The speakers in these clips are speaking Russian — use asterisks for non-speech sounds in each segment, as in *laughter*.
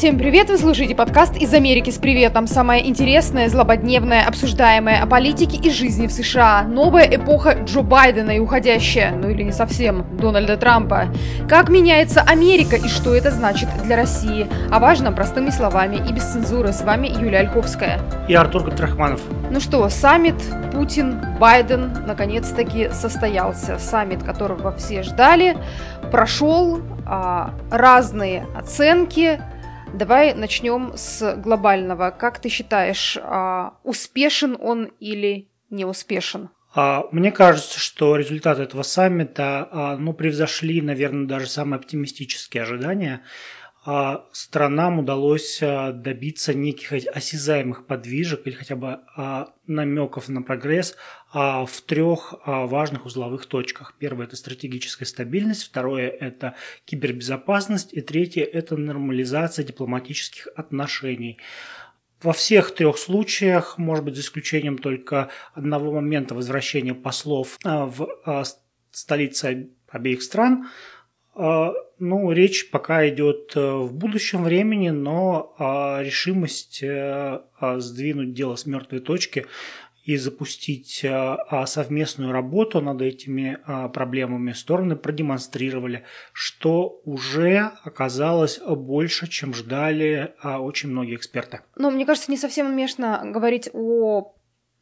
Всем привет! Вы слушаете подкаст «Из Америки с приветом». Самое интересное, злободневное, обсуждаемое о политике и жизни в США. Новая эпоха Джо Байдена и уходящая, ну или не совсем, Дональда Трампа. Как меняется Америка и что это значит для России? О важном простыми словами и без цензуры. С вами Юлия Ольховская. И Артур Габдрахманов. Ну что, саммит Путин, Байден наконец-таки состоялся. Саммит, которого все ждали, прошел а, разные оценки, Давай начнем с глобального. Как ты считаешь, а, успешен он или не успешен? А, мне кажется, что результаты этого саммита а, ну, превзошли, наверное, даже самые оптимистические ожидания. А, странам удалось а, добиться неких осязаемых подвижек или хотя бы а, намеков на прогресс в трех важных узловых точках. Первое – это стратегическая стабильность, второе – это кибербезопасность, и третье – это нормализация дипломатических отношений. Во всех трех случаях, может быть, за исключением только одного момента возвращения послов в столицы обеих стран – ну, речь пока идет э, в будущем времени, но а, решимость э, а, сдвинуть дело с мертвой точки и запустить совместную работу над этими проблемами стороны продемонстрировали, что уже оказалось больше, чем ждали очень многие эксперты. Ну, мне кажется, не совсем уместно говорить о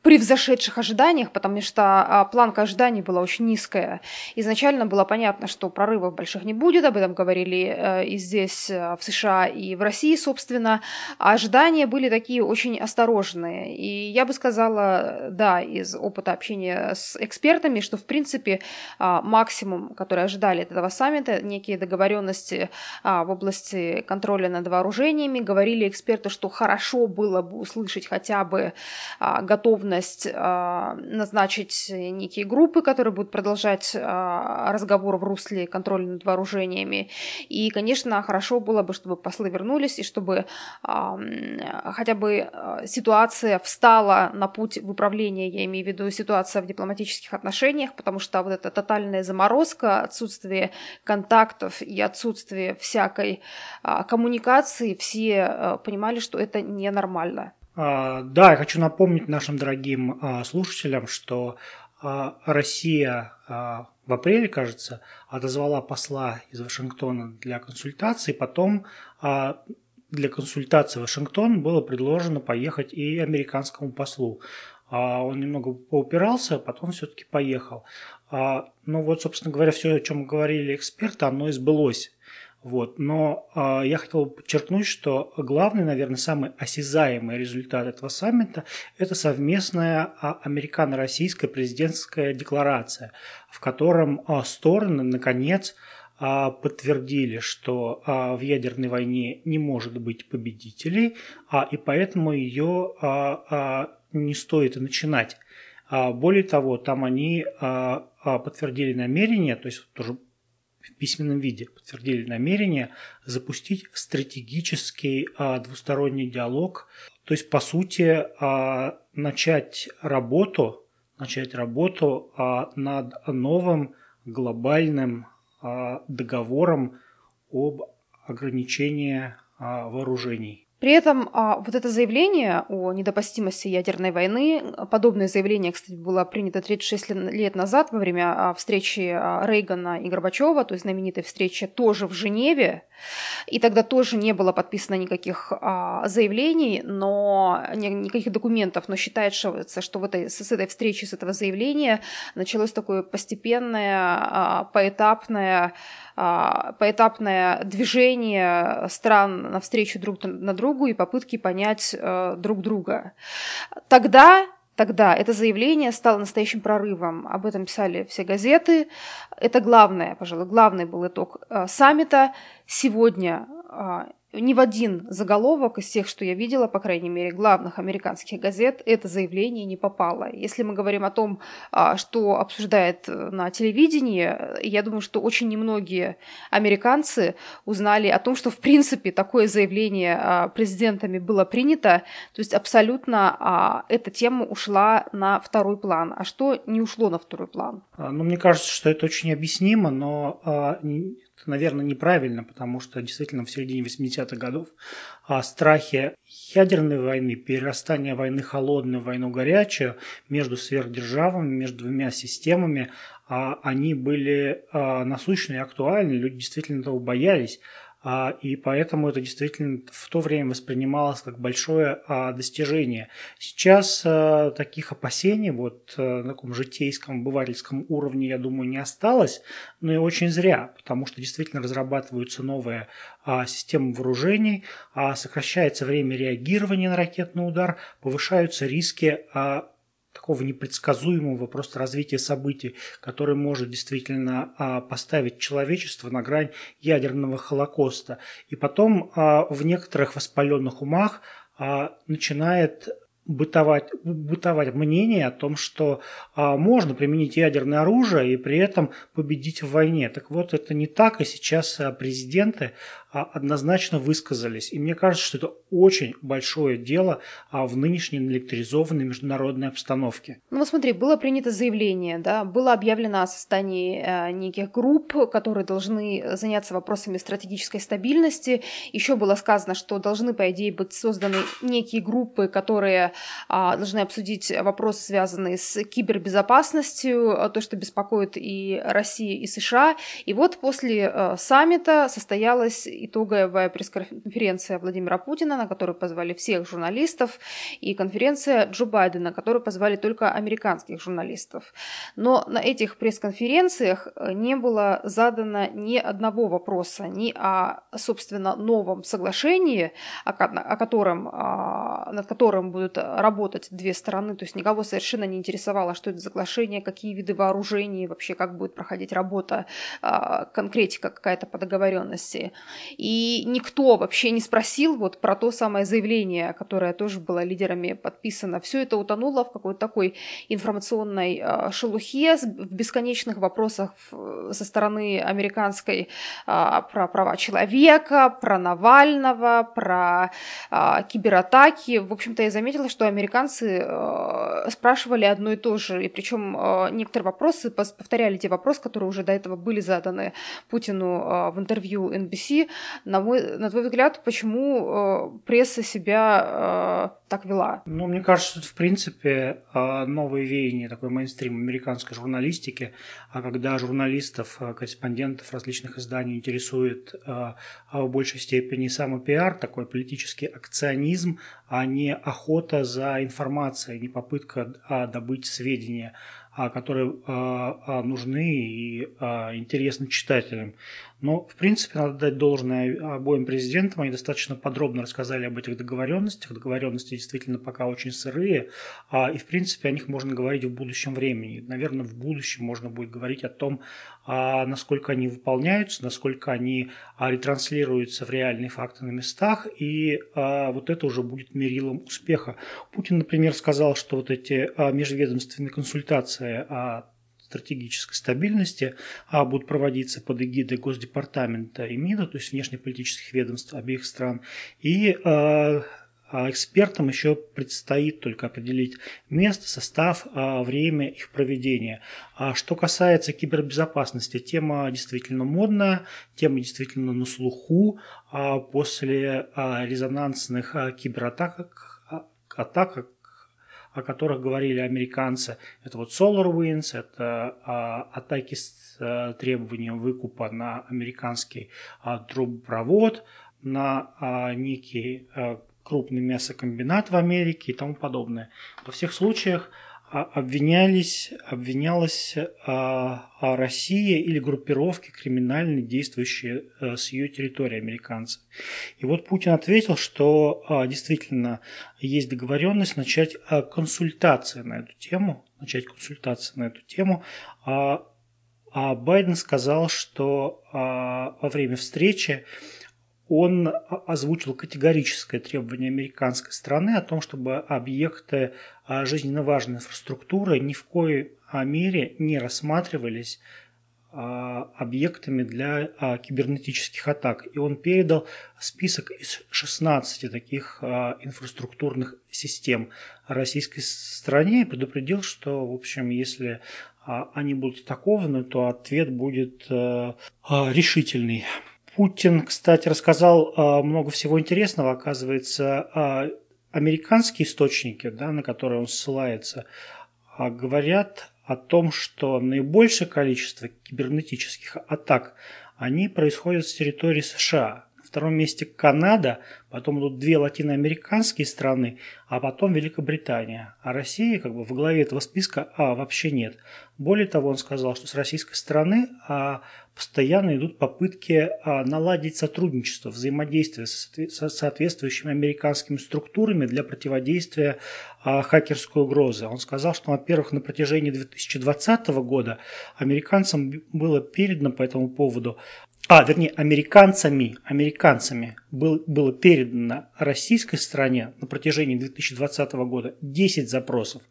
превзошедших ожиданиях, потому что а, планка ожиданий была очень низкая. Изначально было понятно, что прорывов больших не будет, об этом говорили э, и здесь, э, в США, и в России, собственно. А ожидания были такие очень осторожные. И я бы сказала, да, из опыта общения с экспертами, что, в принципе, а, максимум, который ожидали от этого саммита, некие договоренности а, в области контроля над вооружениями, говорили эксперты, что хорошо было бы услышать хотя бы готовность готовность э, назначить некие группы, которые будут продолжать э, разговор в русле контроля над вооружениями. И, конечно, хорошо было бы, чтобы послы вернулись и чтобы э, хотя бы ситуация встала на путь выправления, я имею в виду ситуация в дипломатических отношениях, потому что вот эта тотальная заморозка, отсутствие контактов и отсутствие всякой коммуникации, все понимали, что это ненормально. А, да, я хочу напомнить нашим дорогим а, слушателям, что а, Россия в апреле, кажется, отозвала посла из Вашингтона для консультации, потом для консультации в Вашингтон было предложено поехать и американскому послу. Он немного поупирался, потом все-таки поехал. Ну вот, собственно говоря, все, о чем говорили эксперты, оно и сбылось. Вот. Но э, я хотел подчеркнуть, что главный, наверное, самый осязаемый результат этого саммита – это совместная э, американо-российская президентская декларация, в котором э, стороны, наконец, э, подтвердили, что э, в ядерной войне не может быть победителей, а, и поэтому ее э, э, не стоит и начинать. Более того, там они подтвердили намерение, то есть тоже в письменном виде подтвердили намерение запустить стратегический а, двусторонний диалог, то есть, по сути, а, начать работу, начать работу а, над новым глобальным а, договором об ограничении а, вооружений. При этом а, вот это заявление о недопустимости ядерной войны, подобное заявление, кстати, было принято 36 лет назад во время а, встречи а, Рейгана и Горбачева, то есть знаменитой встречи тоже в Женеве, и тогда тоже не было подписано никаких заявлений, но ни, никаких документов, но считается, что в этой, с этой встречи, с этого заявления началось такое постепенное, поэтапное поэтапное движение стран навстречу друг на другу и попытки понять э, друг друга. Тогда Тогда это заявление стало настоящим прорывом. Об этом писали все газеты. Это главное, пожалуй, главный был итог э, саммита. Сегодня а, ни в один заголовок из тех, что я видела, по крайней мере, главных американских газет, это заявление не попало. Если мы говорим о том, а, что обсуждает э, на телевидении, я думаю, что очень немногие американцы узнали о том, что, в принципе, такое заявление а, президентами было принято. То есть абсолютно а, эта тема ушла на второй план. А что не ушло на второй план? Ну, мне кажется, что это очень объяснимо, но наверное, неправильно, потому что действительно в середине 80-х годов а, страхи ядерной войны, перерастания войны холодной в войну горячую между сверхдержавами, между двумя системами, а, они были а, насущны и актуальны, люди действительно этого боялись. А, и поэтому это действительно в то время воспринималось как большое а, достижение. Сейчас а, таких опасений вот на таком житейском, бывательском уровне, я думаю, не осталось, но и очень зря, потому что действительно разрабатываются новые системы вооружений, сокращается время реагирования на ракетный удар, повышаются риски такого непредсказуемого просто развития событий, который может действительно а, поставить человечество на грань ядерного холокоста. И потом а, в некоторых воспаленных умах а, начинает бытовать, бытовать мнение о том, что а, можно применить ядерное оружие и при этом победить в войне. Так вот, это не так, и сейчас а, президенты а, однозначно высказались. И мне кажется, что это очень большое дело а, в нынешней электризованной международной обстановке. Ну вот смотри, было принято заявление, да, было объявлено о создании э, неких групп, которые должны заняться вопросами стратегической стабильности. Еще было сказано, что должны, по идее, быть созданы некие группы, которые должны обсудить вопросы, связанные с кибербезопасностью, то, что беспокоит и Россию, и США. И вот после э, саммита состоялась итоговая пресс-конференция Владимира Путина, на которую позвали всех журналистов, и конференция Джо Байдена, на которую позвали только американских журналистов. Но на этих пресс-конференциях э, не было задано ни одного вопроса ни о, собственно, новом соглашении, о, котором, а, над которым будут работать две стороны, то есть никого совершенно не интересовало, что это соглашение, какие виды вооружений, вообще как будет проходить работа, а, конкретика какая-то по договоренности. И никто вообще не спросил вот про то самое заявление, которое тоже было лидерами подписано. Все это утонуло в какой-то такой информационной э, шелухе, в бесконечных вопросах со стороны американской э, про права человека, про Навального, про э, кибератаки. В общем-то, я заметила, что американцы э, спрашивали одно и то же, и причем э, некоторые вопросы повторяли те вопросы, которые уже до этого были заданы Путину э, в интервью NBC, на, мой, на твой взгляд, почему э, пресса себя э, так вела? Ну, мне кажется, это, в принципе, э, новое веяние, такой мейнстрим американской журналистики, а когда журналистов, э, корреспондентов различных изданий интересует э, в большей степени самопиар, такой политический акционизм, а не охота за информацией, не попытка а, добыть сведения а, которые а, нужны и интересны читателям. Но, в принципе, надо дать должное обоим президентам. Они достаточно подробно рассказали об этих договоренностях. Договоренности действительно пока очень сырые. И, в принципе, о них можно говорить в будущем времени. Наверное, в будущем можно будет говорить о том, насколько они выполняются, насколько они ретранслируются в реальные факты на местах. И вот это уже будет мерилом успеха. Путин, например, сказал, что вот эти межведомственные консультации стратегической стабильности а будут проводиться под эгидой Госдепартамента и МИДа, то есть внешнеполитических ведомств обеих стран. И а, а экспертам еще предстоит только определить место, состав, а, время их проведения. А что касается кибербезопасности, тема действительно модная, тема действительно на слуху. После резонансных кибератак, атак, о которых говорили американцы. Это вот SolarWinds, это а, атаки с а, требованием выкупа на американский а, трубопровод, на а, некий а, крупный мясокомбинат в Америке и тому подобное. Во всех случаях обвинялись, обвинялась а, а, Россия или группировки криминальные, действующие а, с ее территории американцев. И вот Путин ответил, что а, действительно есть договоренность начать а, консультации на эту тему, начать консультации на эту тему. А, а Байден сказал, что а, во время встречи он озвучил категорическое требование американской страны о том, чтобы объекты а, жизненно важной инфраструктуры ни в коей а, мере не рассматривались а, объектами для кибернетических атак. И он передал список из 16 таких инфраструктурных систем российской стране и предупредил, что, в общем, если они будут атакованы, то ответ будет решительный. Путин, кстати, рассказал много всего интересного. Оказывается, американские источники, да, на которые он ссылается, говорят о том, что наибольшее количество кибернетических атак они происходят с территории США. Втором месте Канада, потом идут две латиноамериканские страны, а потом Великобритания. А Россия как бы в главе этого списка а, вообще нет. Более того, он сказал, что с российской стороны а, постоянно идут попытки а, наладить сотрудничество, взаимодействие с соответствующими американскими структурами для противодействия а, хакерской угрозе. Он сказал, что, во-первых, на протяжении 2020 года американцам было передано по этому поводу а, вернее, американцами, американцами был, было передано российской стороне на протяжении 2020 года 10 запросов.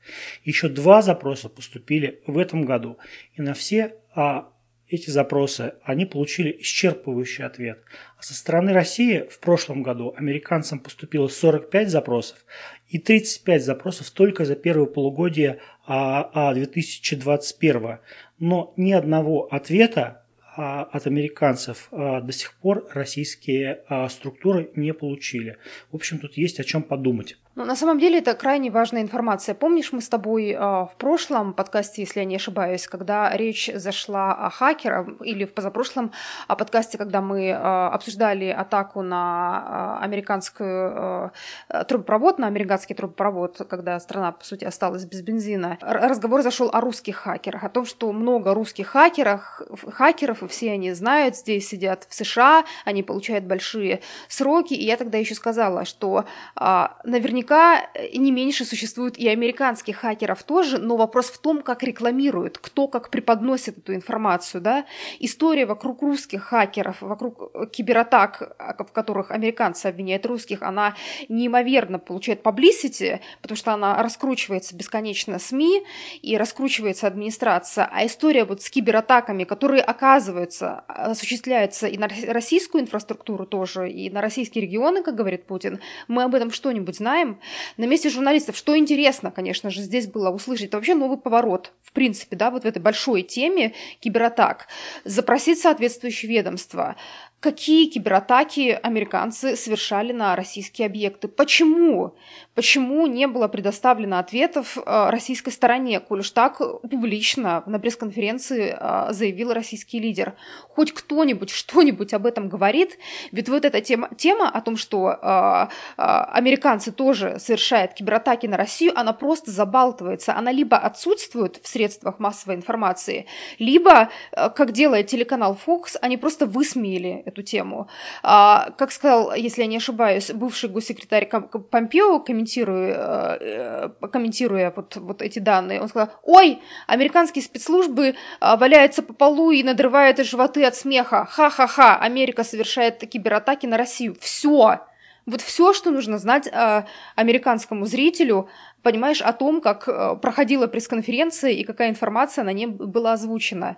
Еще два запроса поступили в этом году. И на все а, эти запросы, они получили исчерпывающий ответ. А со стороны России в прошлом году американцам поступило 45 запросов и 35 запросов только за первое полугодие 2021. А, Но ни одного ответа а, от американцев а, до сих пор российские структуры не получили. В общем, тут есть о чем подумать. Ну, на самом деле это крайне важная информация. Помнишь, мы с тобой э, в прошлом подкасте, если я не ошибаюсь, когда речь зашла о хакерах, или в позапрошлом о подкасте, когда мы э, обсуждали атаку на э, американскую э, трубопровод, на американский трубопровод, когда страна, по сути, осталась без бензина, разговор зашел о русских хакерах, о том, что много русских хакеров, хакеров, и все они знают, здесь сидят в США, они получают большие сроки, и я тогда еще сказала, что э, наверняка наверняка э, не меньше существует и американских хакеров тоже, но вопрос в том, как рекламируют, кто как преподносит эту информацию, да. История вокруг русских хакеров, вокруг э, кибератак, а, в которых американцы обвиняют русских, она неимоверно получает publicity, потому что она раскручивается бесконечно СМИ и раскручивается администрация, а история вот с кибератаками, которые, оказываются, осуществляются и на российскую инфраструктуру тоже, и на российские регионы, как говорит Путин, мы об этом что-нибудь знаем, на месте журналистов, что интересно, конечно же, здесь было услышать, это вообще новый поворот, в принципе, да, вот в этой большой теме кибератак, запросить соответствующее ведомство, какие кибератаки американцы совершали на российские объекты. Почему? Почему не было предоставлено ответов э, российской стороне, коль уж так публично на пресс-конференции э, заявил российский лидер? Хоть кто-нибудь что-нибудь об этом говорит? Ведь вот эта тема, тема о том, что э, американцы тоже совершают кибератаки на Россию, она просто забалтывается. Она либо отсутствует в средствах массовой информации, либо, как делает телеканал Fox, они просто высмеяли эту тему. А, как сказал, если я не ошибаюсь, бывший госсекретарь Помпео, комментируя, э, комментируя вот, вот эти данные, он сказал, ой, американские спецслужбы а, валяются по полу и надрывают животы от смеха. Ха-ха-ха, Америка совершает кибератаки на Россию. Все. Вот все, что нужно знать э, американскому зрителю, понимаешь, о том, как э, проходила пресс-конференция и какая информация на ней была озвучена.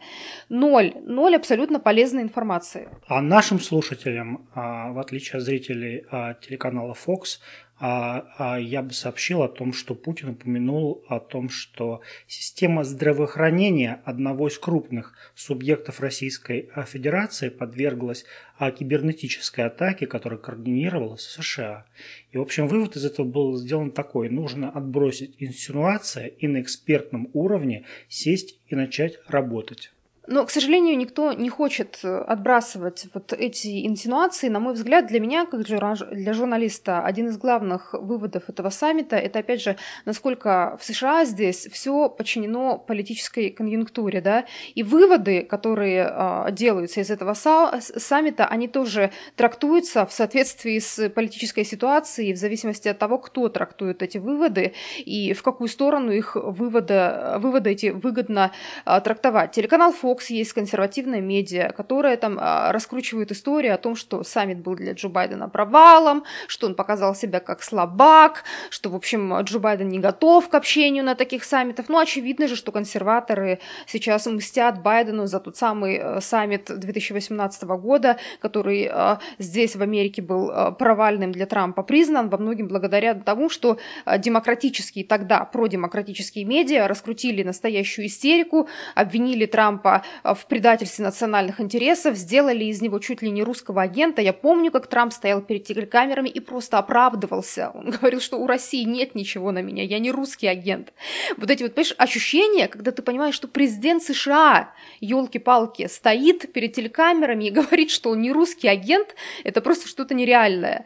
Ноль. Ноль абсолютно полезной информации. А нашим слушателям, э, в отличие от зрителей э, телеканала Fox, а, а я бы сообщил о том, что Путин упомянул о том, что система здравоохранения одного из крупных субъектов Российской Федерации подверглась а, кибернетической атаке, которая координировалась США. И, в общем, вывод из этого был сделан такой. Нужно отбросить инсинуация и на экспертном уровне сесть и начать работать. Но, к сожалению, никто не хочет э, отбрасывать вот эти инсинуации. На мой взгляд, для меня, как для журналиста, один из главных выводов этого саммита – это, опять же, насколько в США здесь все подчинено политической конъюнктуре. Да? И выводы, которые э, делаются из этого саммита, они тоже трактуются в соответствии с политической ситуацией, в зависимости от того, кто трактует эти выводы и в какую сторону их выводы, выводы эти выгодно э, трактовать. Телеканал Fox Fox есть консервативная медиа, которая там а, раскручивает историю о том, что саммит был для Джо Байдена провалом, что он показал себя как слабак, что, в общем, Джо Байден не готов к общению на таких саммитах. Ну, очевидно же, что консерваторы сейчас мстят Байдену за тот самый э, саммит 2018 года, который э, здесь, в Америке, был э, провальным для Трампа признан во многим благодаря тому, что демократические тогда продемократические медиа раскрутили настоящую истерику, обвинили Трампа в предательстве национальных интересов, сделали из него чуть ли не русского агента. Я помню, как Трамп стоял перед телекамерами и просто оправдывался. Он *laughs* говорил, что у России нет ничего на меня, я не русский агент. Вот эти вот, понимаешь, ощущения, когда ты понимаешь, что президент США, елки-палки, стоит перед телекамерами и *laughs* говорит, что он не русский агент, это просто что-то нереальное.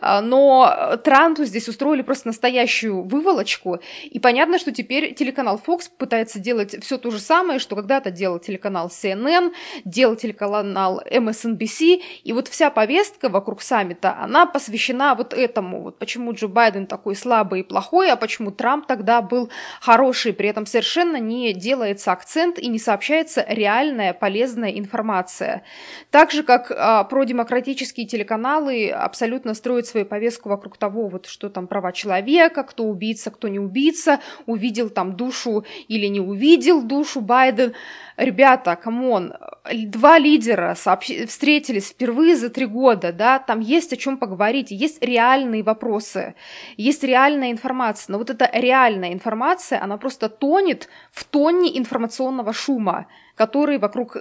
А, но Транту здесь устроили просто настоящую выволочку, и понятно, что теперь телеканал Fox пытается делать все то же самое, что когда-то делал телеканал CNN, делал телеканал MSNBC, и вот вся повестка вокруг саммита, она посвящена вот этому, вот почему Джо Байден такой слабый и плохой, а почему Трамп тогда был хороший, при этом совершенно не делается акцент и не сообщается реальная полезная информация. Так же, как а, продемократические телеканалы абсолютно строят свою повестку вокруг того, вот что там права человека, кто убийца, кто не убийца, увидел там душу или не увидел душу Байден. Ребята, come on, два лидера сообщ... встретились впервые за три года, да, там есть о чем поговорить, есть реальные вопросы, есть реальная информация, но вот эта реальная информация, она просто тонет в тонне информационного шума который вокруг э,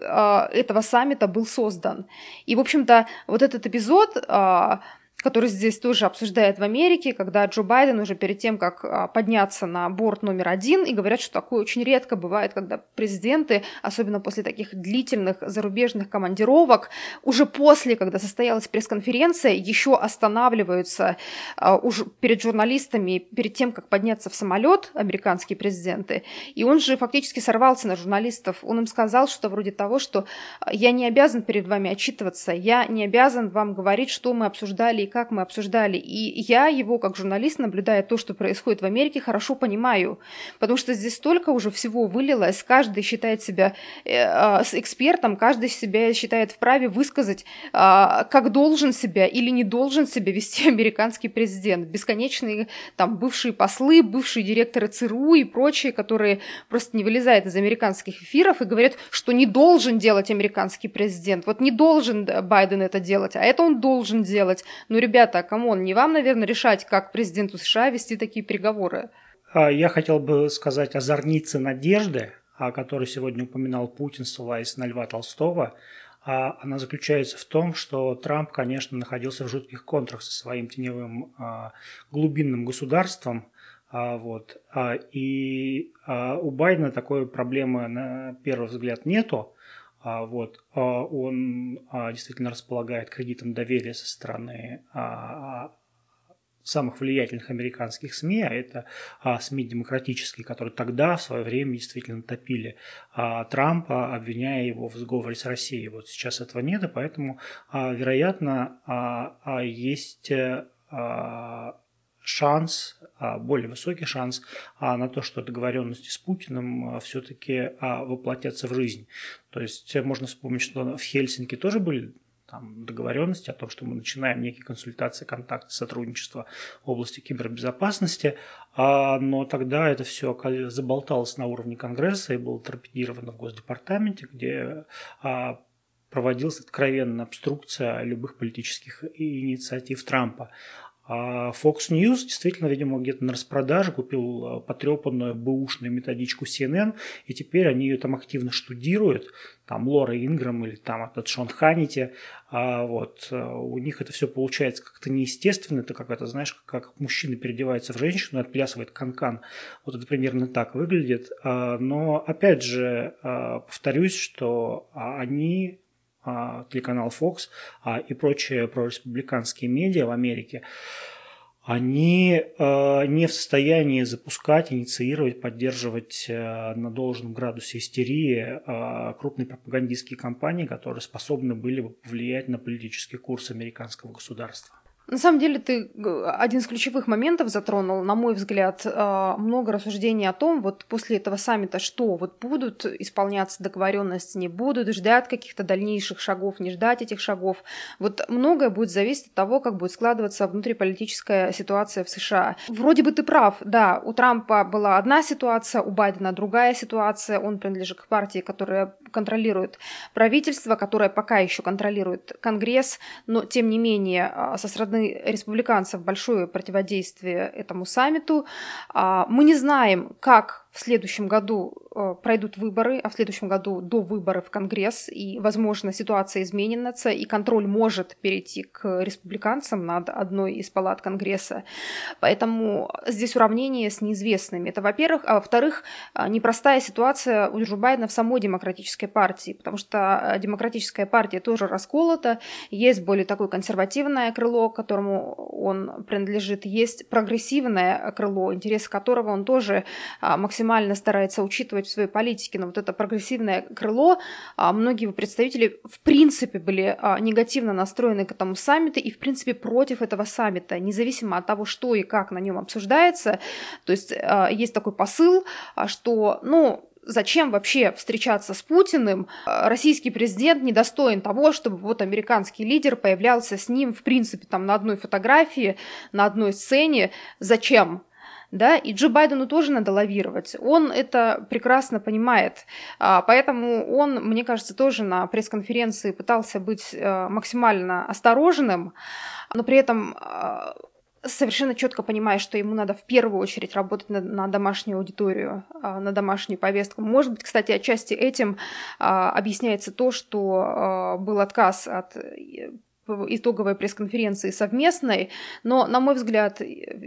этого саммита был создан. И, в общем-то, вот этот эпизод э, который здесь тоже обсуждает в Америке, когда Джо Байден уже перед тем, как а, подняться на борт номер один, и говорят, что такое очень редко бывает, когда президенты, особенно после таких длительных зарубежных командировок, уже после, когда состоялась пресс-конференция, еще останавливаются а, уже перед журналистами, перед тем, как подняться в самолет, американские президенты. И он же фактически сорвался на журналистов. Он им сказал что вроде того, что я не обязан перед вами отчитываться, я не обязан вам говорить, что мы обсуждали как мы обсуждали. И я его, как журналист, наблюдая то, что происходит в Америке, хорошо понимаю. Потому что здесь столько уже всего вылилось. Каждый считает себя э, э, экспертом, каждый себя считает вправе высказать, э, как должен себя или не должен себя вести *laughs* американский президент. Бесконечные там бывшие послы, бывшие директоры ЦРУ и прочие, которые просто не вылезают из американских эфиров и говорят, что не должен делать американский президент. Вот не должен Байден это делать, а это он должен делать. Но ребята, come on, не вам, наверное, решать, как президенту США вести такие переговоры. А, я хотел бы сказать о зарнице надежды, о которой сегодня упоминал Путин, ссылаясь на Льва Толстого. А, она заключается в том, что Трамп, конечно, находился в жутких контрах со своим теневым а, глубинным государством, вот. И у Байдена такой проблемы на первый взгляд нету. А, вот, а, он а, действительно располагает кредитом доверия со стороны самых влиятельных американских СМИ, а это СМИ демократические, которые тогда в свое время действительно топили Трампа, обвиняя его в сговоре с Россией. Вот сейчас этого нет, и поэтому, вероятно, есть шанс, а, более высокий шанс а, на то, что договоренности с Путиным а, все-таки воплотятся в жизнь. То есть э, можно вспомнить, что в Хельсинки тоже были там, договоренности о том, что мы начинаем некие консультации, контакты, сотрудничество в области кибербезопасности, но тогда это все заболталось на уровне Конгресса и было торпедировано в Госдепартаменте, где проводилась откровенная обструкция любых политических инициатив Трампа. А Fox News действительно, видимо, где-то на распродаже купил э, потрепанную бэушную методичку CNN, и теперь они ее там активно штудируют, там Лора Инграм или там этот Шон Ханити, а вот э, у них это все получается как-то неестественно, это как это, знаешь, как мужчина переодевается в женщину отплясывает канкан, вот это примерно так выглядит, а, но опять же а, повторюсь, что они а, телеканал Fox а, и прочие прореспубликанские медиа в Америке, они а, не в состоянии запускать, инициировать, поддерживать на должном градусе истерии крупные пропагандистские кампании, которые способны были бы повлиять на политический курс американского государства. На самом деле ты один из ключевых моментов затронул, на мой взгляд, а, много рассуждений о том, вот после этого саммита, что вот будут исполняться договоренности, не будут, ждать каких-то дальнейших шагов, не ждать этих шагов. Вот многое будет зависеть от того, как будет складываться внутриполитическая ситуация в США. Вроде бы ты прав, да, у Трампа была одна ситуация, у Байдена другая ситуация, он принадлежит к партии, которая контролирует правительство, которое пока еще контролирует Конгресс, но тем не менее а, со стороны республиканцев большое противодействие этому саммиту. А, мы не знаем, как в следующем году э, пройдут выборы, а в следующем году до выборов Конгресс, и, возможно, ситуация изменится, и контроль может перейти к республиканцам над одной из палат Конгресса. Поэтому здесь уравнение с неизвестными. Это, во-первых. А во-вторых, э, непростая ситуация у Джо Байдена в самой демократической партии, потому что э, демократическая партия тоже расколота, есть более такое консервативное крыло, которому он принадлежит, есть прогрессивное крыло, интересы которого он тоже максимально максимально старается учитывать в своей политике, но вот это прогрессивное крыло, а, многие его представители в принципе были а, негативно настроены к этому саммиту и в принципе против этого саммита, независимо от того, что и как на нем обсуждается. То есть а, есть такой посыл, что, ну, зачем вообще встречаться с Путиным? Российский президент недостоин того, чтобы вот американский лидер появлялся с ним, в принципе, там на одной фотографии, на одной сцене. Зачем? Да, и Джо Байдену тоже надо лавировать. Он это прекрасно понимает, а, поэтому он, мне кажется, тоже на пресс-конференции пытался быть э, максимально осторожным, но при этом а, совершенно четко понимая, что ему надо в первую очередь работать на, на домашнюю аудиторию, а, на домашнюю повестку. Может быть, кстати, отчасти этим объясняется то, что был отказ от итоговой пресс-конференции совместной, но, на мой взгляд,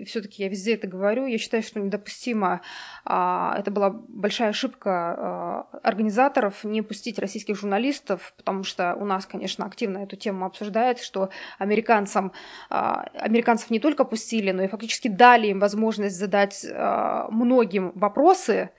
все-таки я везде это говорю, я считаю, что недопустимо, а, это была большая ошибка а, организаторов не пустить российских журналистов, потому что у нас, конечно, активно эту тему обсуждают, что американцам, а, американцев не только пустили, но и фактически дали им возможность задать многим вопросы,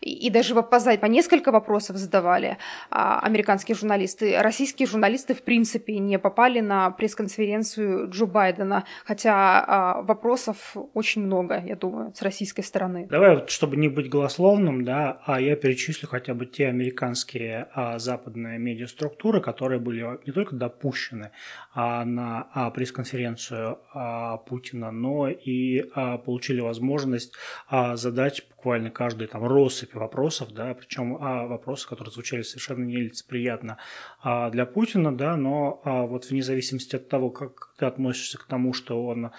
и, даже по, несколько вопросов задавали американские журналисты. Российские журналисты, в принципе, не попали на пресс-конференцию Джо Байдена, хотя а, вопросов очень много, я думаю, с российской стороны. Давай, вот, чтобы не быть голословным, да, а я перечислю хотя бы те американские а, западные медиаструктуры, которые были не только допущены а, на а, пресс-конференцию а, Путина, но и а, получили возможность а, задать буквально каждый там россыпь вопросов, да, причем а, вопросы, которые звучали совершенно нелицеприятно а, для Путина, да, но а, вот вне зависимости от того, как ты относишься к тому, что он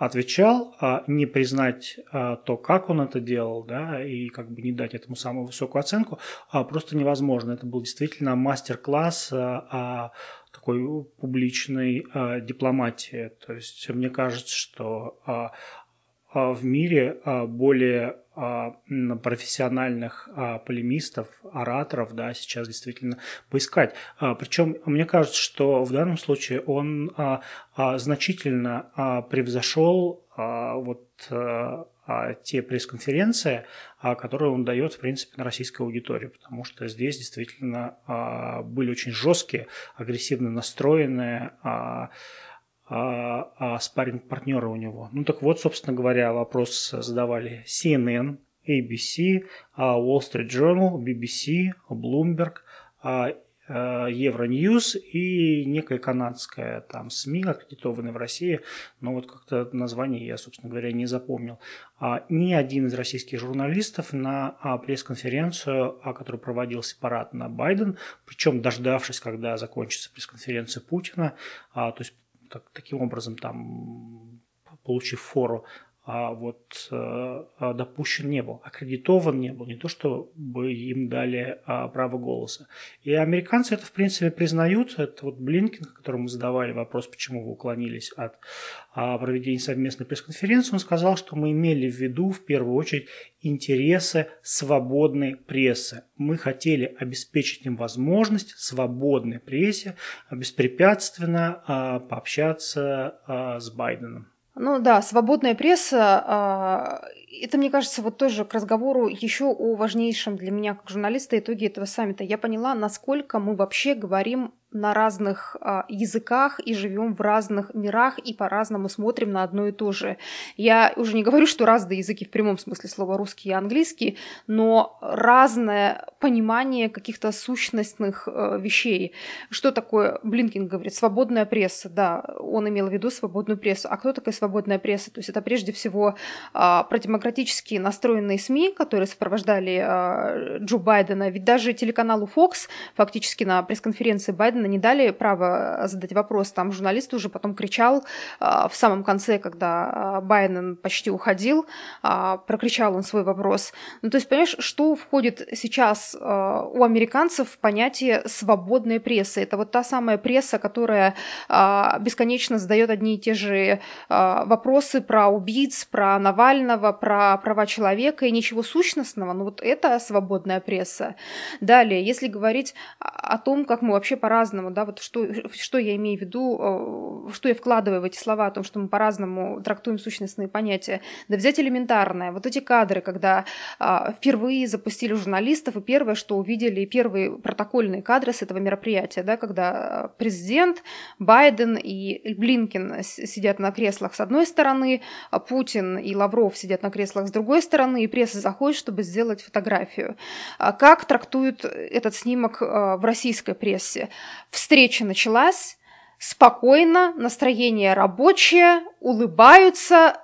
отвечал, а не признать а, то, как он это делал, да, и как бы не дать этому самую высокую оценку, а просто невозможно. Это был действительно мастер-класс а, а, такой публичной дипломатии. То есть мне кажется, что в мире а, более а, профессиональных полемистов, ораторов, да, сейчас действительно поискать. Причем мне кажется, что в данном случае он значительно превзошел вот те пресс-конференции, которые он дает, в принципе, на российской аудитории, потому что здесь действительно были очень жесткие, агрессивно настроенные а, а спарринг-партнера у него. Ну так вот, собственно говоря, вопрос задавали CNN, ABC, а, Wall Street Journal, BBC, Bloomberg, а, Euronews и некая канадская там СМИ, аккредитованная в России, но вот как-то название я, собственно говоря, не запомнил. А ни один из российских журналистов на пресс-конференцию, которую проводил сепаратно Байден, причем дождавшись, когда закончится пресс-конференция Путина, то есть так, таким образом, там, получив фору, а вот э, а, допущен не был, аккредитован не был, не то, чтобы им дали а, право голоса. И американцы это, в принципе, признают. Это вот Блинкин, которому задавали вопрос, почему вы уклонились от а, проведения совместной пресс-конференции, он сказал, что мы имели в виду, в первую очередь, интересы свободной прессы. Мы хотели обеспечить им возможность свободной прессе беспрепятственно пообщаться с Байденом. Ну да, свободная пресса, а, это, мне кажется, вот тоже к разговору еще о важнейшем для меня как журналиста итоге этого саммита. Я поняла, насколько мы вообще говорим на разных а, языках и живем в разных мирах и по-разному смотрим на одно и то же. Я уже не говорю, что разные языки в прямом смысле слова русский и английский, но разное понимание каких-то сущностных э, вещей. Что такое, Блинкин говорит, свободная пресса, да, он имел в виду свободную прессу. А кто такая свободная пресса? То есть это прежде всего э, продемократически настроенные СМИ, которые сопровождали э, Джо Байдена. Ведь даже телеканалу Fox фактически на пресс-конференции Байдена не дали право задать вопрос. Там журналист уже потом кричал э, в самом конце, когда э, Байден почти уходил, э, прокричал он свой вопрос. Ну, то есть, понимаешь, что входит сейчас у американцев в понятие свободной прессы? Это вот та самая пресса, которая бесконечно задает одни и те же вопросы про убийц, про Навального, про права человека и ничего сущностного. Ну, вот это свободная пресса. Далее, если говорить о том, как мы вообще по-разному, да, вот что, что я имею в виду, э, что я вкладываю в эти слова о том, что мы по-разному трактуем сущностные понятия, да взять элементарное, вот эти кадры, когда а, впервые запустили журналистов, и первое, что увидели, первые протокольные кадры с этого мероприятия, да, когда президент, Байден и Блинкин сидят на креслах с одной стороны, а Путин и Лавров сидят на креслах с другой стороны, и пресса заходит, чтобы сделать фотографию. А как трактуют этот снимок в российской прессе? Встреча началась, спокойно, настроение рабочее, улыбаются,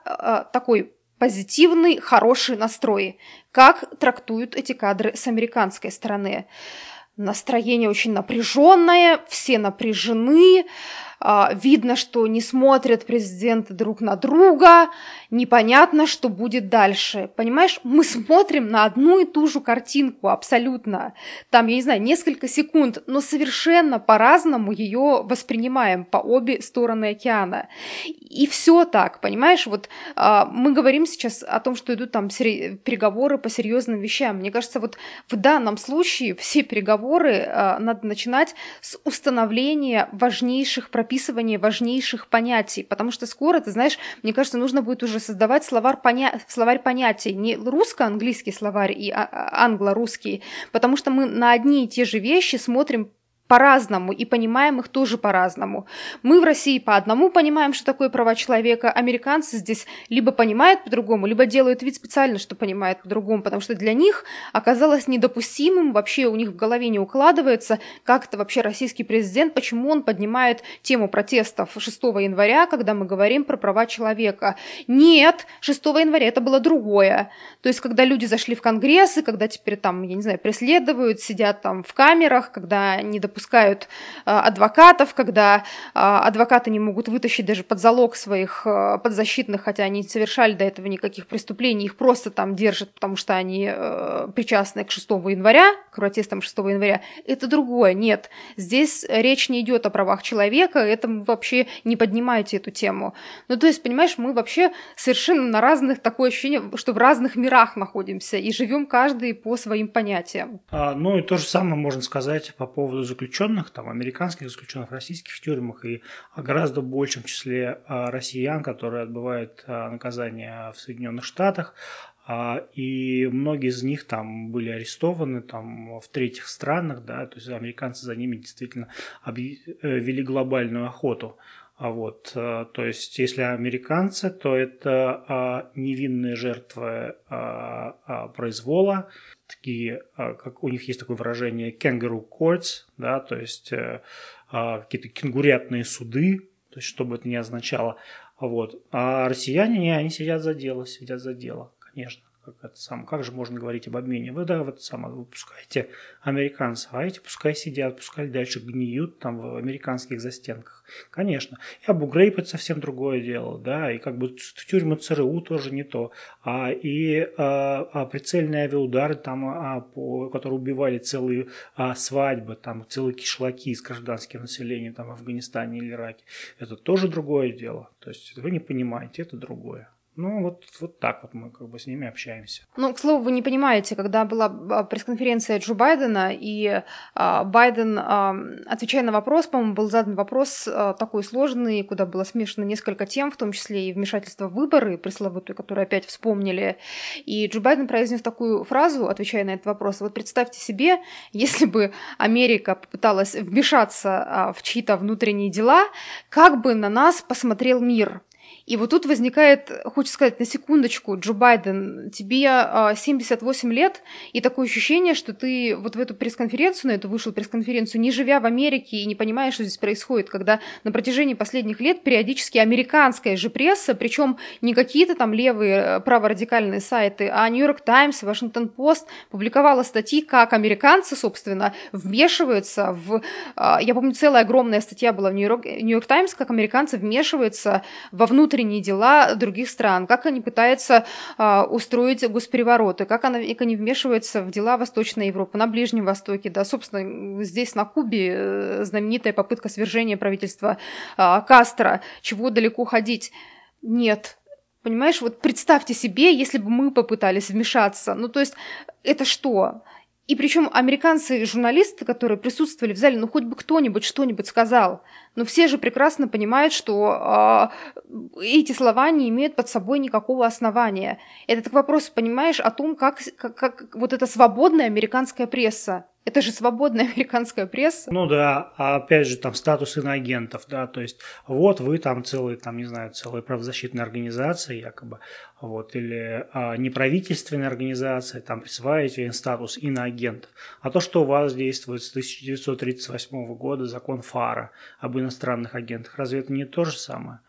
такой позитивный, хороший настрой. Как трактуют эти кадры с американской стороны? Настроение очень напряженное, все напряжены, видно, что не смотрят президенты друг на друга, непонятно, что будет дальше. Понимаешь, мы смотрим на одну и ту же картинку абсолютно. Там, я не знаю, несколько секунд, но совершенно по-разному ее воспринимаем по обе стороны океана. И все так, понимаешь, вот а, мы говорим сейчас о том, что идут там переговоры по серьезным вещам. Мне кажется, вот в данном случае все переговоры а, надо начинать с установления важнейших прописок прописывание важнейших понятий, потому что скоро, ты знаешь, мне кажется, нужно будет уже создавать словарь, поня... словарь понятий, не русско-английский словарь и а, а, англо-русский, потому что мы на одни и те же вещи смотрим по-разному и понимаем их тоже по-разному. Мы в России по одному понимаем, что такое права человека, американцы здесь либо понимают по-другому, либо делают вид специально, что понимают по-другому, потому что для них оказалось недопустимым, вообще у них в голове не укладывается, как это вообще российский президент, почему он поднимает тему протестов 6 января, когда мы говорим про права человека. Нет, 6 января это было другое. То есть, когда люди зашли в Конгресс, и когда теперь там, я не знаю, преследуют, сидят там в камерах, когда не допускают а, адвокатов, когда а, адвокаты не могут вытащить даже под залог своих а, подзащитных, хотя они не совершали до этого никаких преступлений, их просто там держат, потому что они причастны к 6 января, к протестам 6 января. Это другое. Нет, здесь речь не идет о правах человека, это вообще не поднимайте эту тему. Ну, то есть, понимаешь, мы вообще совершенно на разных, такое ощущение, что в разных мирах находимся и живем каждый по своим понятиям. А, ну, и то же самое можно сказать по поводу заключения заключенных, там, американских заключенных в российских тюрьмах и о гораздо большем числе а, россиян, которые отбывают а, наказание в Соединенных Штатах. А, и многие из них там были арестованы там, в третьих странах, да, то есть американцы за ними действительно э, вели глобальную охоту. Вот, э, то есть, если американцы, то это невинные жертвы произвола, такие, а, как у них есть такое выражение kangaroo courts, да, то есть э, а, какие-то кенгурятные суды, то есть что бы это ни означало. Вот. А россияне, не, они сидят за дело, сидят за дело, конечно как, это сам, как же можно говорить об обмене? Вы, да, вот самое, выпускаете американцев, а эти пускай сидят, пускай дальше гниют там в американских застенках. Конечно. И Абу Грейб это совсем другое дело, да, и как бы в тюрьму ЦРУ тоже не то. А, и а, а прицельные авиаудары, там, а, по, которые убивали целые а, свадьбы, там, целые кишлаки из гражданского населения там, в Афганистане или Ираке, это тоже другое дело. То есть вы не понимаете, это другое. Ну, вот, вот так вот мы как бы с ними общаемся. Ну, к слову, вы не понимаете, когда была а, пресс-конференция Джо Байдена, и а, Байден, а, отвечая на вопрос, по-моему, был задан вопрос а, такой сложный, куда было смешано несколько тем, в том числе и вмешательство в выборы, пресловутые, которые опять вспомнили. И Джо Байден произнес такую фразу, отвечая на этот вопрос. Вот представьте себе, если бы Америка попыталась вмешаться а, в чьи-то внутренние дела, как бы на нас посмотрел мир. И вот тут возникает, хочется сказать, на секундочку, Джо Байден, тебе 78 а, лет, и такое ощущение, что ты вот в эту пресс-конференцию, на эту вышел пресс-конференцию, не живя в Америке и не понимая, что здесь происходит, когда на протяжении последних лет периодически американская же пресса, причем не какие-то там левые э, праворадикальные сайты, а Нью-Йорк Таймс, Вашингтон Пост публиковала статьи, как американцы, собственно, вмешиваются в... А, я помню, целая огромная статья была в Нью-Йорк Таймс, как американцы вмешиваются во внутренние внутренние дела других стран, как они пытаются э, устроить госперевороты, как, она, как они вмешиваются в дела Восточной Европы, на Ближнем Востоке, да, собственно, здесь на Кубе э, знаменитая попытка свержения правительства э, Кастро, чего далеко ходить. Нет, Понимаешь, вот представьте себе, если бы мы попытались вмешаться. Ну, то есть, это что? И причем американцы журналисты, которые присутствовали в зале, ну хоть бы кто-нибудь что-нибудь сказал. Но все же прекрасно понимают, что э, эти слова не имеют под собой никакого основания. Это так вопрос, понимаешь, о том, как, как, как вот эта свободная американская пресса это же свободная *laughs* американская пресса. Ну да, а опять же там статус иноагентов, да, то есть вот вы там целые, там, не знаю, целые правозащитные организации якобы, вот, или а, неправительственные организации, там присваиваете им статус иноагентов. А то, что у вас действует с 1938 года закон ФАРа об иностранных агентах, разве это не то же самое?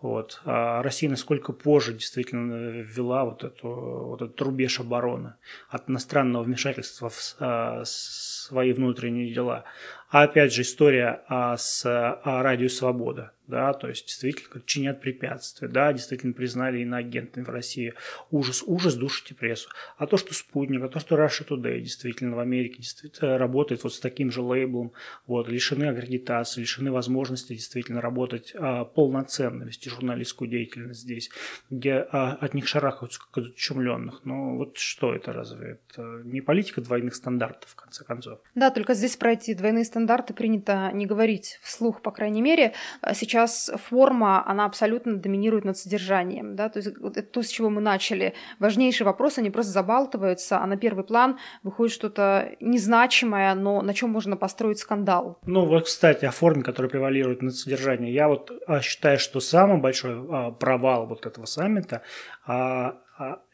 Вот. А Россия насколько позже действительно ввела вот, эту, вот этот рубеж обороны от иностранного вмешательства в а, свои внутренние дела. А опять же история а, с а, радио «Свобода» да, то есть действительно чинят препятствия, да, действительно признали иноагентами в России. Ужас, ужас, душите прессу. А то, что Спутник, а то, что Russia Today действительно в Америке действительно работает вот с таким же лейблом, вот, лишены аккредитации, лишены возможности действительно работать а, полноценно, вести журналистскую деятельность здесь, где а, от них шарахаются как от учумленных. Ну, вот что это разве? Это не политика двойных стандартов, в конце концов. Да, только здесь про эти двойные стандарты принято не говорить вслух, по крайней мере. Сейчас сейчас форма, она абсолютно доминирует над содержанием, да, то есть это то, с чего мы начали. Важнейшие вопросы, они просто забалтываются, а на первый план выходит что-то незначимое, но на чем можно построить скандал. Ну вот, кстати, о форме, которая превалирует над содержанием. Я вот а, считаю, что самый большой а, провал вот этого саммита а,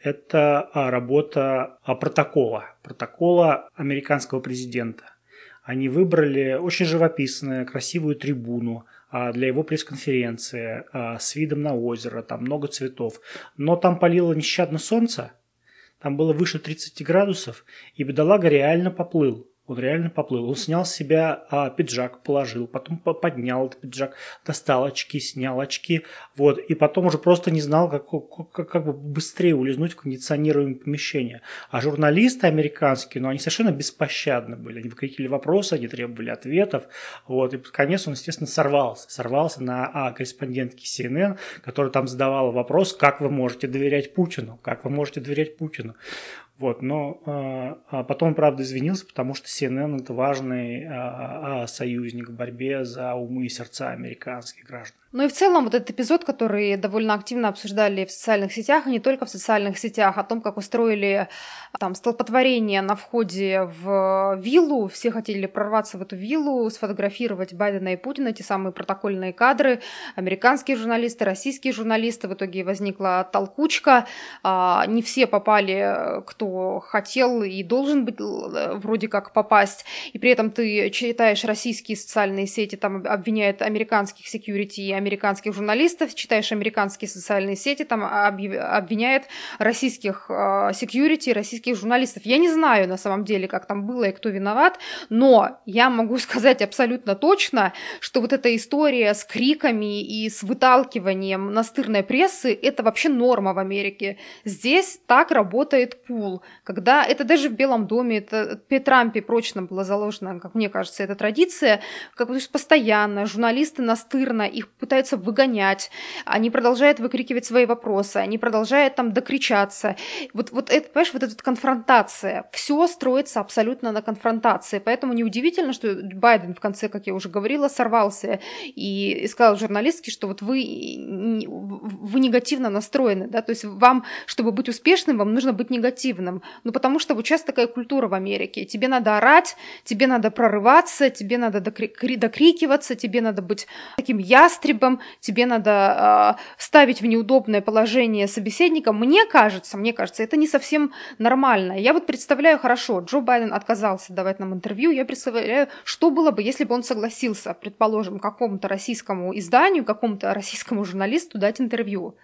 это работа протокола, протокола американского президента. Они выбрали очень живописную, красивую трибуну, для его пресс-конференции а, с видом на озеро, там много цветов. Но там палило нещадно солнце, там было выше 30 градусов, и бедолага реально поплыл. Он реально поплыл. Он снял с себя а, пиджак, положил, потом поднял этот пиджак, достал очки, снял очки, вот, и потом уже просто не знал, как, как, как бы быстрее улизнуть в кондиционируемое помещение. А журналисты американские, ну, они совершенно беспощадны были. Они выкрикивали вопросы, они требовали ответов, вот, и под конец он, естественно, сорвался. Сорвался на а, корреспондентке CNN, которая там задавала вопрос, как вы можете доверять Путину, как вы можете доверять Путину. Вот, но а, а потом, правда, извинился, потому что CNN это важный а, а, союзник в борьбе за умы и сердца американских граждан. Ну и в целом вот этот эпизод, который довольно активно обсуждали в социальных сетях, и не только в социальных сетях, о том, как устроили там столпотворение на входе в виллу, все хотели прорваться в эту виллу, сфотографировать Байдена и Путина, эти самые протокольные кадры, американские журналисты, российские журналисты, в итоге возникла толкучка, не все попали, кто хотел и должен быть э, вроде как попасть, и при этом ты читаешь российские социальные сети, там обвиняют американских security американских журналистов, читаешь американские социальные сети, там обвиняет российских секьюрити, российских журналистов. Я не знаю на самом деле, как там было и кто виноват, но я могу *laughs* сказать абсолютно точно, что вот эта история с криками и с выталкиванием настырной прессы – это вообще норма в Америке. Здесь так работает пул. Стол, когда это даже в Белом доме, это при Трампе прочно было заложено, как мне кажется, эта традиция, как то есть постоянно журналисты настырно их пытаются выгонять, они продолжают выкрикивать свои вопросы, они продолжают там докричаться. Вот, вот это, понимаешь, вот эта конфронтация, все строится абсолютно на конфронтации, поэтому неудивительно, что Байден в конце, как я уже говорила, сорвался и сказал журналистке, что вот вы, вы негативно настроены, да, то есть вам, чтобы быть успешным, вам нужно быть негативным, ну потому что вот сейчас такая культура в Америке, тебе надо орать, тебе надо прорываться, тебе надо докри- докрикиваться, тебе надо быть таким ястребом, тебе надо э, ставить в неудобное положение собеседника. Мне кажется, мне кажется, это не совсем нормально. Я вот представляю хорошо, Джо Байден отказался давать нам интервью, я представляю, что было бы, если бы он согласился, предположим, какому-то российскому изданию, какому-то российскому журналисту дать интервью.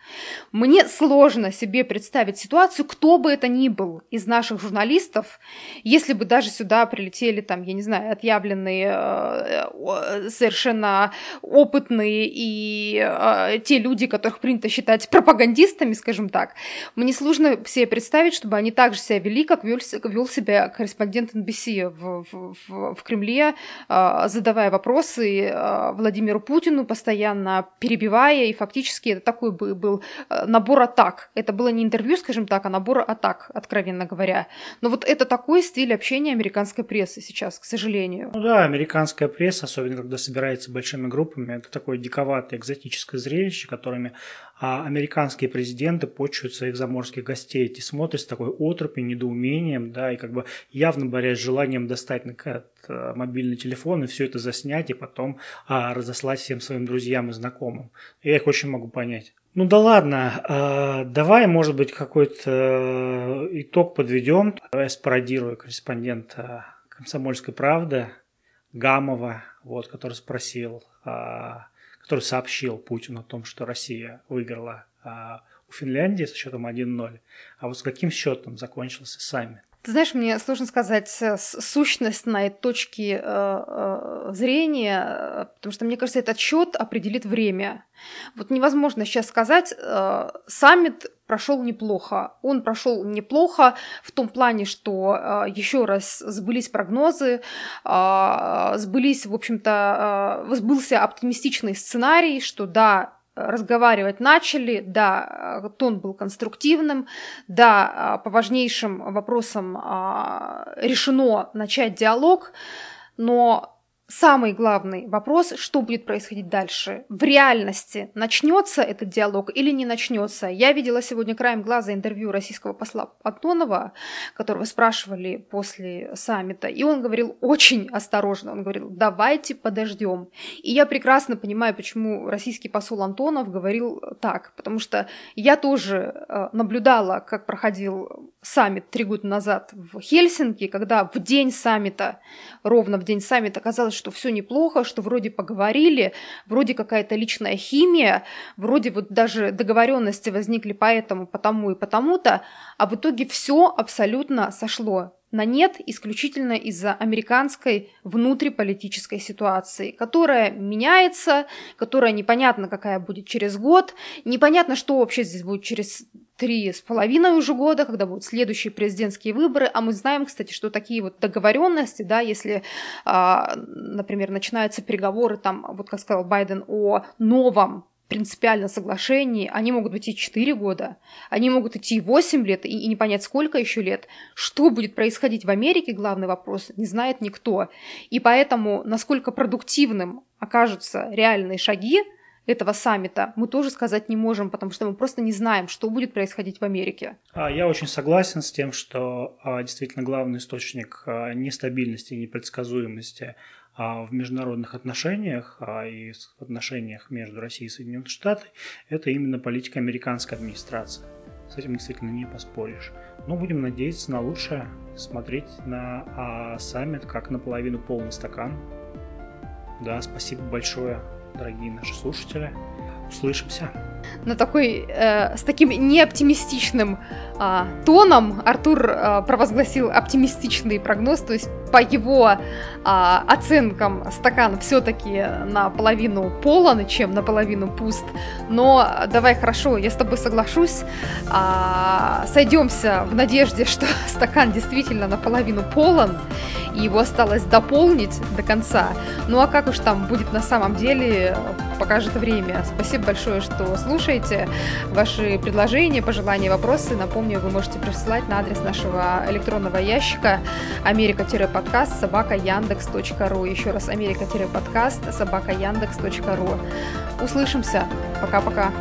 Мне сложно себе представить ситуацию, кто бы это ни был из наших журналистов, если бы даже сюда прилетели там, я не знаю, отъявленные, э, совершенно опытные и э, те люди, которых принято считать пропагандистами, скажем так, мне сложно себе представить, чтобы они так же себя вели, как вел, вел себя корреспондент NBC в, в, в, в Кремле, э, задавая вопросы Владимиру Путину, постоянно перебивая, и фактически это такой был набор атак. Это было не интервью, скажем так, а набор атак, откровенно говоря. Но вот это такой стиль общения американской прессы сейчас, к сожалению. Ну да, американская пресса, особенно когда собирается большими группами, это такое диковатое, экзотическое зрелище, которыми а, американские президенты почуют своих заморских гостей. Эти смотрят с такой отропью, недоумением, да, и как бы явно борясь с желанием достать э, мобильный телефон и все это заснять, и потом а, разослать всем своим друзьям и знакомым. Я их очень могу понять. Ну да ладно, э, давай, может быть, какой-то э, итог подведем. Я спародирую корреспондента «Комсомольской правды» Гамова, вот, который спросил, э, который сообщил Путину о том, что Россия выиграла э, у Финляндии с счетом 1-0. А вот с каким счетом закончился саммит? Ты знаешь, мне сложно сказать э, сущность на этой точки э, э, зрения, потому что, мне кажется, этот счет определит время. Вот невозможно сейчас сказать, саммит прошел неплохо. Он прошел неплохо в том плане, что еще раз сбылись прогнозы, сбылись, в общем-то, сбылся оптимистичный сценарий, что да, разговаривать начали, да, тон был конструктивным, да, по важнейшим вопросам а, решено начать диалог, но самый главный вопрос, что будет происходить дальше. В реальности начнется этот диалог или не начнется. Я видела сегодня краем глаза интервью российского посла Антонова, которого спрашивали после саммита, и он говорил очень осторожно, он говорил, давайте подождем. И я прекрасно понимаю, почему российский посол Антонов говорил так, потому что я тоже э, наблюдала, как проходил саммит три года назад в Хельсинки, когда в день саммита, ровно в день саммита, оказалось, что все неплохо, что вроде поговорили, вроде какая-то личная химия, вроде вот даже договоренности возникли по этому, потому и потому-то, а в итоге все абсолютно сошло на нет исключительно из-за американской внутриполитической ситуации, которая меняется, которая непонятно какая будет через год, непонятно, что вообще здесь будет через три с половиной уже года, когда будут следующие президентские выборы, а мы знаем, кстати, что такие вот договоренности, да, если, а, например, начинаются переговоры, там, вот как сказал Байден, о новом принципиально соглашении, они могут идти 4 года, они могут идти 8 лет и, и не понять, сколько еще лет. Что будет происходить в Америке, главный вопрос, не знает никто. И поэтому, насколько продуктивным окажутся реальные шаги этого саммита, мы тоже сказать не можем, потому что мы просто не знаем, что будет происходить в Америке. А, я очень согласен с тем, что а, действительно главный источник а, нестабильности и непредсказуемости – в международных отношениях а и в отношениях между Россией и Соединенными Штатами это именно политика американской администрации. С этим действительно не поспоришь. Но будем надеяться на лучшее, смотреть на а, саммит как наполовину полный стакан. Да, спасибо большое, дорогие наши слушатели. Услышимся. На такой, э, с таким неоптимистичным э, тоном Артур э, провозгласил оптимистичный прогноз, то есть по его а, оценкам стакан все-таки наполовину полон, чем наполовину пуст. Но давай хорошо, я с тобой соглашусь, а, сойдемся в надежде, что *laughs* стакан действительно наполовину полон, и его осталось дополнить до конца. Ну а как уж там будет на самом деле, покажет время. Спасибо большое, что слушаете. Ваши предложения, пожелания, вопросы, напомню, вы можете присылать на адрес нашего электронного ящика америка-подкаст собака яндекс.ру. Еще раз америка-подкаст собака яндекс.ру. Услышимся. Пока-пока.